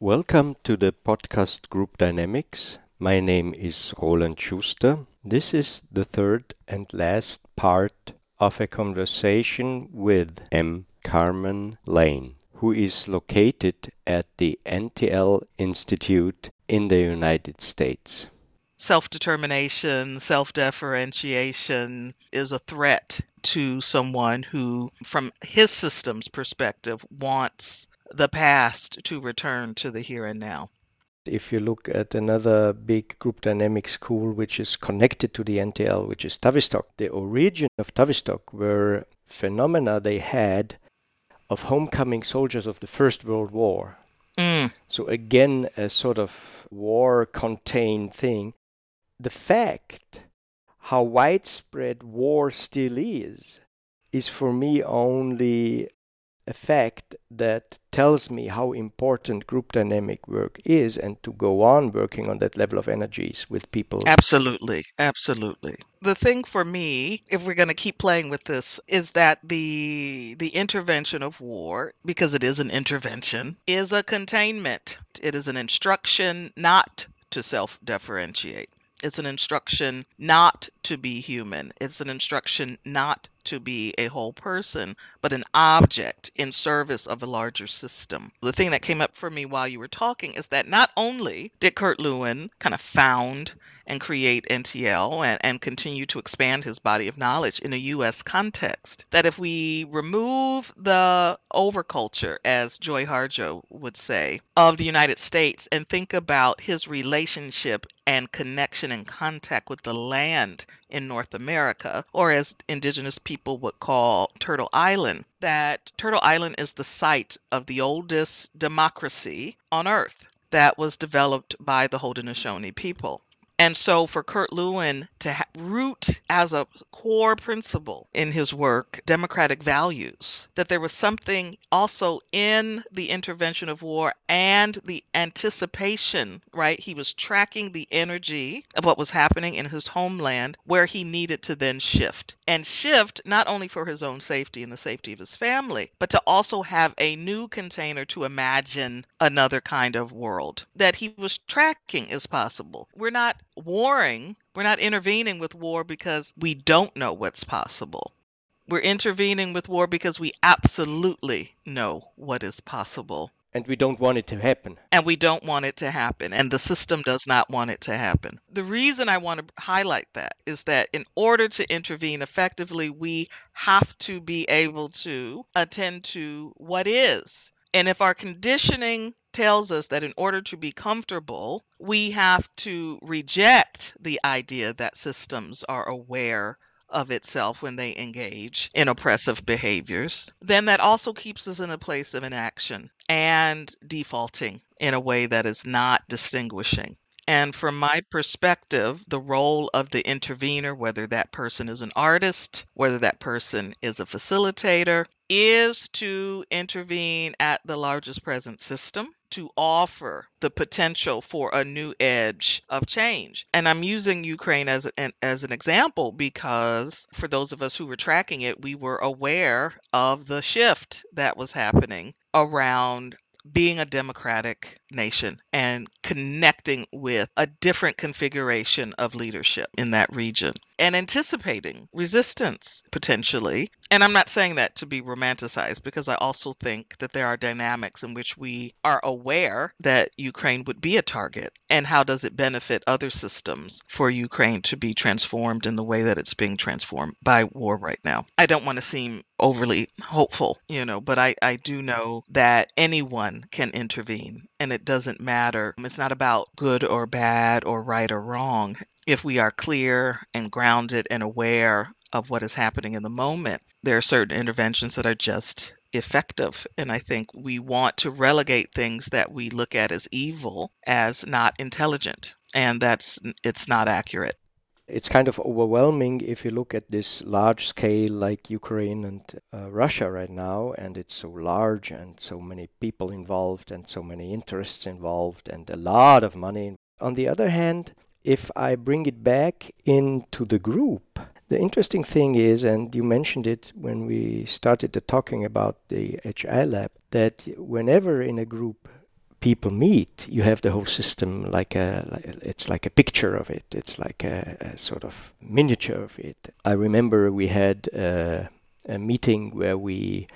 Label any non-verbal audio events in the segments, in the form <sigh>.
Welcome to the podcast Group Dynamics. My name is Roland Schuster. This is the third and last part of a conversation with M. Carmen Lane, who is located at the NTL Institute in the United States. Self determination, self differentiation is a threat to someone who, from his system's perspective, wants the past to return to the here and now. If you look at another big group dynamic school which is connected to the NTL, which is Tavistock, the origin of Tavistock were phenomena they had of homecoming soldiers of the First World War. Mm. So, again, a sort of war contained thing. The fact how widespread war still is, is for me only a fact that tells me how important group dynamic work is and to go on working on that level of energies with people. Absolutely. Absolutely. The thing for me, if we're going to keep playing with this, is that the the intervention of war, because it is an intervention, is a containment. It is an instruction not to self-differentiate. It's an instruction not to be human. It's an instruction not to be a whole person, but an object in service of a larger system. The thing that came up for me while you were talking is that not only did Kurt Lewin kind of found and create NTL and, and continue to expand his body of knowledge in a U.S. context, that if we remove the overculture, as Joy Harjo would say, of the United States and think about his relationship and connection and contact with the land in North America, or as indigenous people would call Turtle Island, that Turtle Island is the site of the oldest democracy on earth that was developed by the Haudenosaunee people. And so for Kurt Lewin to ha- root as a core principle in his work democratic values, that there was something also in the intervention of war and the anticipation, right? He was tracking the energy of what was happening in his homeland where he needed to then shift. And shift not only for his own safety and the safety of his family, but to also have a new container to imagine another kind of world that he was tracking as possible. We're not warring, we're not intervening with war because we don't know what's possible. We're intervening with war because we absolutely know what is possible. And we don't want it to happen. And we don't want it to happen. And the system does not want it to happen. The reason I want to highlight that is that in order to intervene effectively, we have to be able to attend to what is. And if our conditioning tells us that in order to be comfortable, we have to reject the idea that systems are aware of itself when they engage in oppressive behaviors, then that also keeps us in a place of inaction and defaulting in a way that is not distinguishing. And from my perspective, the role of the intervener, whether that person is an artist, whether that person is a facilitator, is to intervene at the largest present system to offer the potential for a new edge of change. And I'm using Ukraine as an as an example because for those of us who were tracking it, we were aware of the shift that was happening around being a democratic nation and connecting with a different configuration of leadership in that region and anticipating resistance potentially. And I'm not saying that to be romanticized because I also think that there are dynamics in which we are aware that Ukraine would be a target and how does it benefit other systems for Ukraine to be transformed in the way that it's being transformed by war right now. I don't want to seem overly hopeful, you know, but I, I do know that anyone can intervene and it doesn't matter. It's not about good or bad or right or wrong if we are clear and grounded and aware of what is happening in the moment, there are certain interventions that are just effective. And I think we want to relegate things that we look at as evil as not intelligent. And that's it's not accurate. It's kind of overwhelming if you look at this large scale like Ukraine and uh, Russia right now, and it's so large and so many people involved and so many interests involved and a lot of money. On the other hand, if I bring it back into the group, the interesting thing is, and you mentioned it when we started the talking about the HI lab, that whenever in a group people meet, you have the whole system like a, it's like a picture of it. It's like a, a, sort of miniature of it. I remember we had a, a meeting where we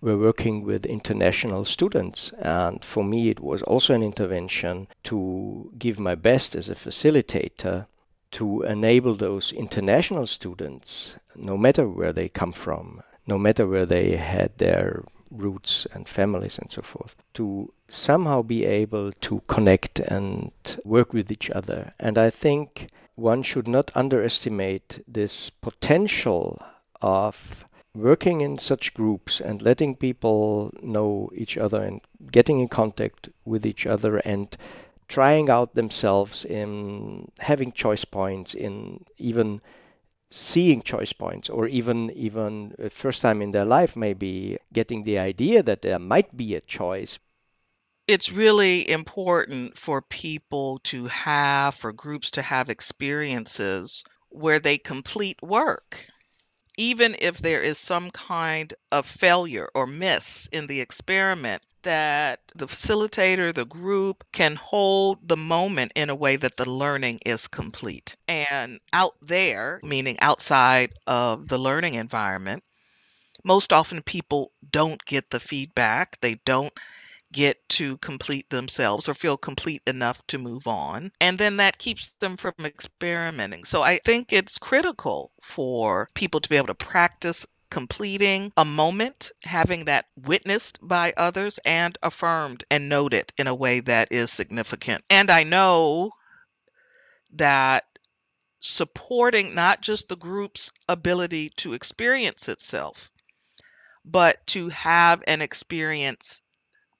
were working with international students, and for me, it was also an intervention to give my best as a facilitator to enable those international students, no matter where they come from, no matter where they had their roots and families and so forth, to somehow be able to connect and work with each other. And I think one should not underestimate this potential of working in such groups and letting people know each other and getting in contact with each other and trying out themselves in having choice points in even seeing choice points or even even first time in their life maybe getting the idea that there might be a choice. It's really important for people to have for groups to have experiences where they complete work even if there is some kind of failure or miss in the experiment that the facilitator, the group can hold the moment in a way that the learning is complete. And out there, meaning outside of the learning environment, most often people don't get the feedback. They don't get to complete themselves or feel complete enough to move on. And then that keeps them from experimenting. So I think it's critical for people to be able to practice completing a moment, having that witnessed by others and affirmed and noted in a way that is significant. And I know that supporting not just the group's ability to experience itself, but to have an experience,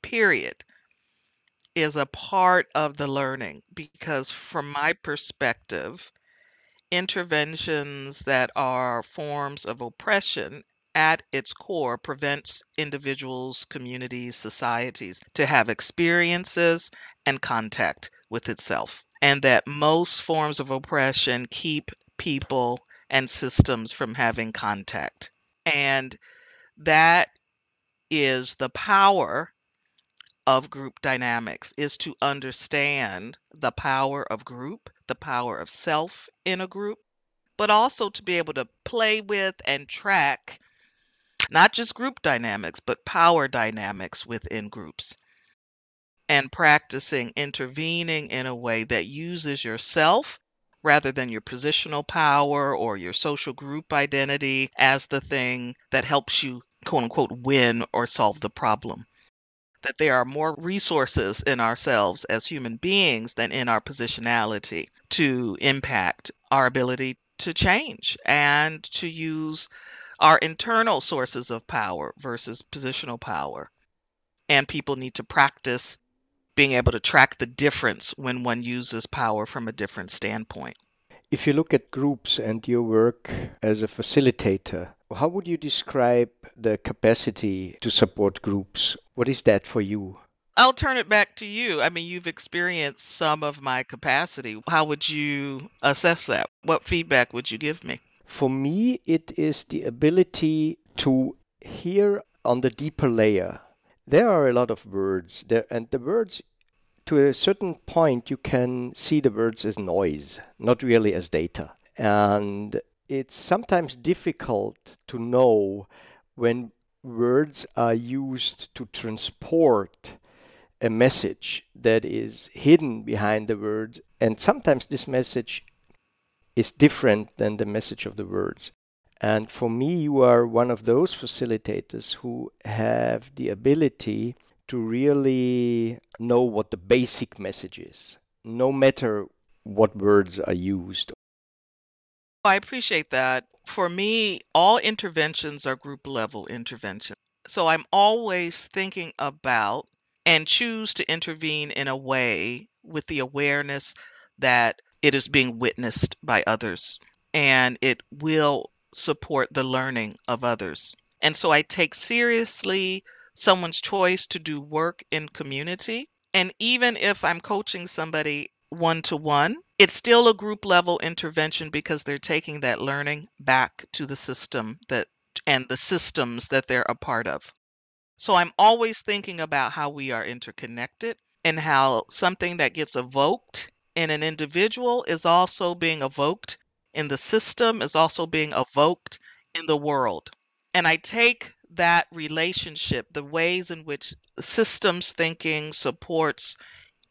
period, is a part of the learning. Because from my perspective, interventions that are forms of oppression at its core prevents individuals, communities, societies to have experiences and contact with itself. And that most forms of oppression keep people and systems from having contact. And that is the power of group dynamics is to understand the power of group, the power of self in a group, but also to be able to play with and track not just group dynamics, but power dynamics within groups. And practicing intervening in a way that uses yourself rather than your positional power or your social group identity as the thing that helps you, quote unquote, win or solve the problem that there are more resources in ourselves as human beings than in our positionality to impact our ability to change and to use our internal sources of power versus positional power. And people need to practice being able to track the difference when one uses power from a different standpoint. If you look at groups and your work as a facilitator, how would you describe the capacity to support groups? What is that for you? I'll turn it back to you. I mean, you've experienced some of my capacity. How would you assess that? What feedback would you give me? For me, it is the ability to hear on the deeper layer. There are a lot of words there, and the words, to a certain point, you can see the words as noise, not really as data. And it's sometimes difficult to know when words are used to transport a message that is hidden behind the words, and sometimes this message is different than the message of the words. And for me, you are one of those facilitators who have the ability to really know what the basic message is, no matter what words are used I appreciate that. For me, all interventions are group level interventions. So I'm always thinking about and choose to intervene in a way with the awareness that it is being witnessed by others and it will support the learning of others. And so I take seriously someone's choice to do work in community. And even if I'm coaching somebody one to one, it's still a group level intervention because they're taking that learning back to the system that and the systems that they're a part of. So I'm always thinking about how we are interconnected and how something that gets evoked in an individual is also being evoked in the system, is also being evoked in the world. And I take that relationship, the ways in which systems thinking supports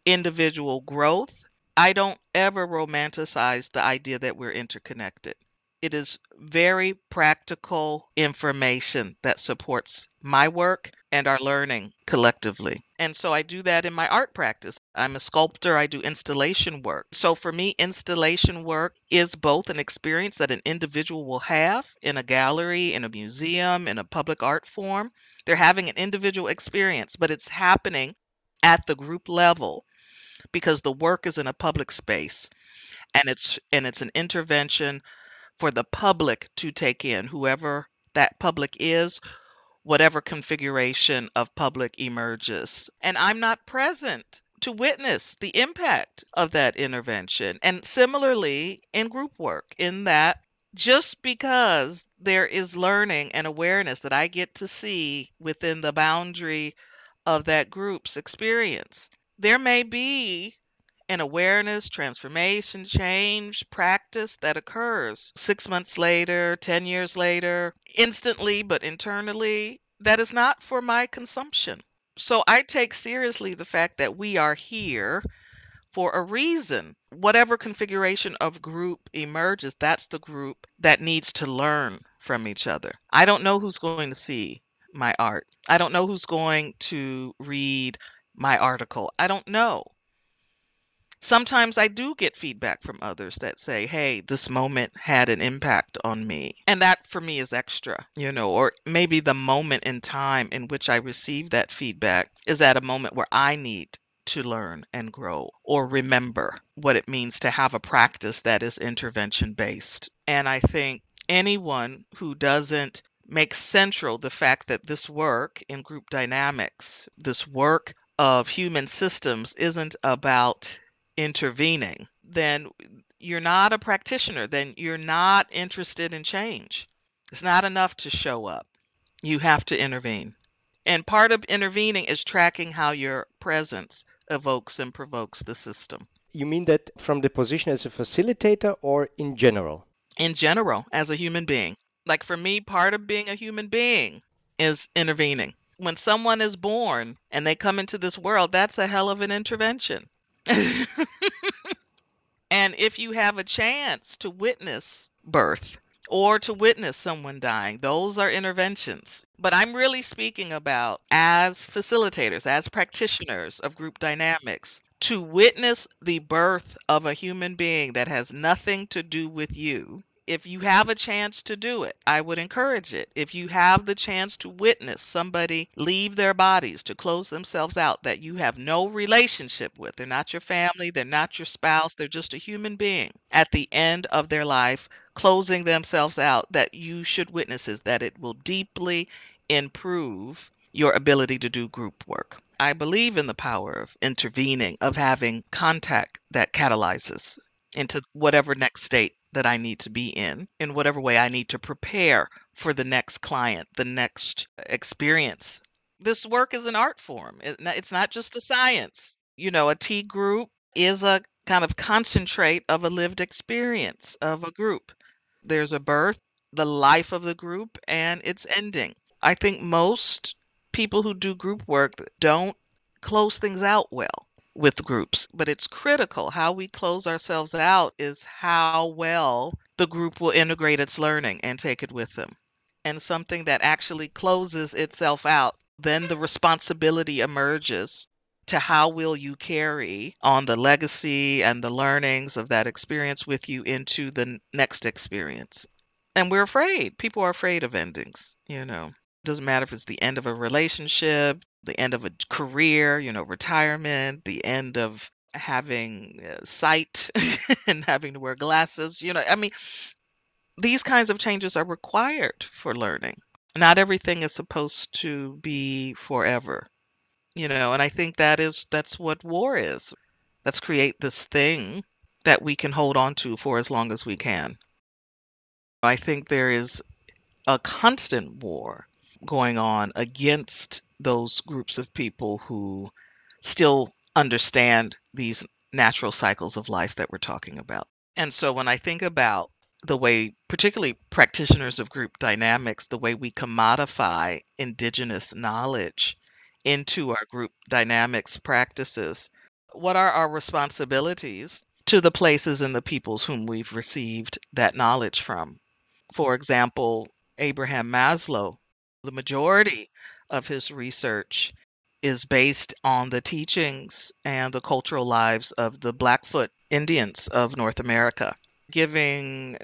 individual growth, I don't ever romanticize the idea that we're interconnected. It is very practical information that supports my work and our learning collectively. And so I do that in my art practice. I'm a sculptor, I do installation work. So for me, installation work is both an experience that an individual will have in a gallery, in a museum, in a public art form. They're having an individual experience, but it's happening at the group level because the work is in a public space and it's and it's an intervention for the public to take in whoever that public is whatever configuration of public emerges. And i'm not present to witness the impact of that intervention. And similarly in group work in that just because there is learning and awareness that i get to see within the boundary of that group's experience there may be an awareness, transformation, change, practice that occurs six months later, 10 years later, instantly, but internally, that is not for my consumption. So I take seriously the fact that we are here for a reason. Whatever configuration of group emerges, that's the group that needs to learn from each other. I don't know who's going to see my art. I don't know who's going to read my article. I don't know. Sometimes I do get feedback from others that say, hey, this moment had an impact on me. And that for me is extra, you know, or maybe the moment in time in which I receive that feedback is at a moment where I need to learn and grow or remember what it means to have a practice that is intervention based. And I think anyone who doesn't make central the fact that this work in group dynamics, this work of human systems isn't about intervening, then you're not a practitioner. Then you're not interested in change. It's not enough to show up. You have to intervene. And part of intervening is tracking how your presence evokes and provokes the system. You mean that from the position as a facilitator or in general? In general, as a human being. Like for me, part of being a human being is intervening when someone is born and they come into this world, that's a hell of an intervention. <laughs> and if you have a chance to witness birth or to witness someone dying, those are interventions. But I'm really speaking about as facilitators, as practitioners of group dynamics, to witness the birth of a human being that has nothing to do with you if you have a chance to do it, I would encourage it. If you have the chance to witness somebody leave their bodies to close themselves out that you have no relationship with, they're not your family, they're not your spouse, they're just a human being at the end of their life, closing themselves out, that you should witness is that it will deeply improve your ability to do group work. I believe in the power of intervening, of having contact that catalyzes into whatever next state that I need to be in, in whatever way I need to prepare for the next client, the next experience. This work is an art form, it's not just a science. You know, a T group is a kind of concentrate of a lived experience of a group. There's a birth, the life of the group, and its ending. I think most people who do group work don't close things out well with groups, but it's critical. How we close ourselves out is how well the group will integrate its learning and take it with them. And something that actually closes itself out, then the responsibility emerges to how will you carry on the legacy and the learnings of that experience with you into the next experience. And we're afraid. People are afraid of endings, you know. It doesn't matter if it's the end of a relationship, the end of a career, you know, retirement, the end of having uh, sight <laughs> and having to wear glasses. You know, I mean, these kinds of changes are required for learning. Not everything is supposed to be forever. You know, and I think that is that's what war is. Let's create this thing that we can hold on to for as long as we can. I think there is a constant war going on against those groups of people who still understand these natural cycles of life that we're talking about. And so when I think about the way, particularly practitioners of group dynamics, the way we commodify indigenous knowledge into our group dynamics practices, what are our responsibilities to the places and the peoples whom we've received that knowledge from? For example, Abraham Maslow, the majority of his research is based on the teachings and the cultural lives of the Blackfoot Indians of North America giving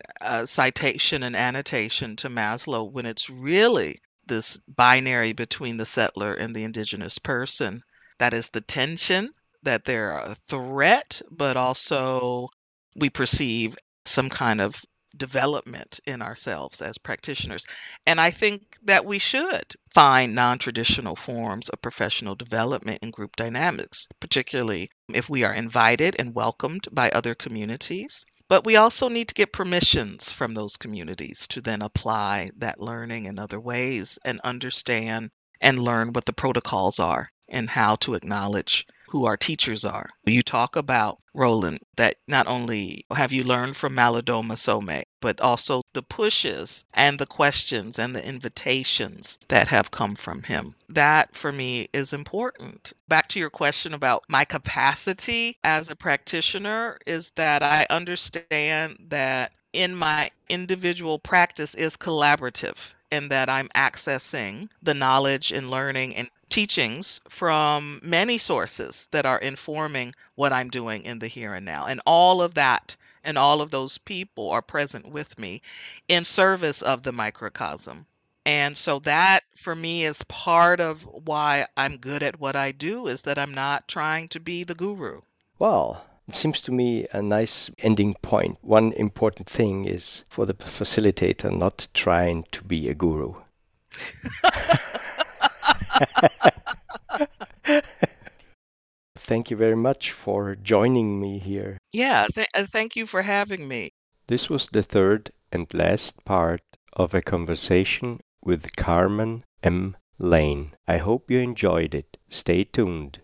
citation and annotation to Maslow when it's really this binary between the settler and the indigenous person. That is the tension that they're a threat, but also we perceive some kind of development in ourselves as practitioners. And I think that we should find non traditional forms of professional development in group dynamics, particularly if we are invited and welcomed by other communities. But we also need to get permissions from those communities to then apply that learning in other ways and understand and learn what the protocols are and how to acknowledge who our teachers are. You talk about, Roland, that not only have you learned from Malidoma Somé, but also the pushes and the questions and the invitations that have come from him. That for me is important. Back to your question about my capacity as a practitioner is that I understand that in my individual practice is collaborative and that I'm accessing the knowledge and learning and teachings from many sources that are informing what I'm doing in the here and now. And all of that and all of those people are present with me in service of the microcosm. And so that for me is part of why I'm good at what I do is that I'm not trying to be the guru. Well, it seems to me a nice ending point. One important thing is for the facilitator not trying to be a guru. <laughs> <laughs> Thank you very much for joining me here. Yeah, th- uh, thank you for having me. This was the third and last part of a conversation with Carmen M. Lane. I hope you enjoyed it. Stay tuned.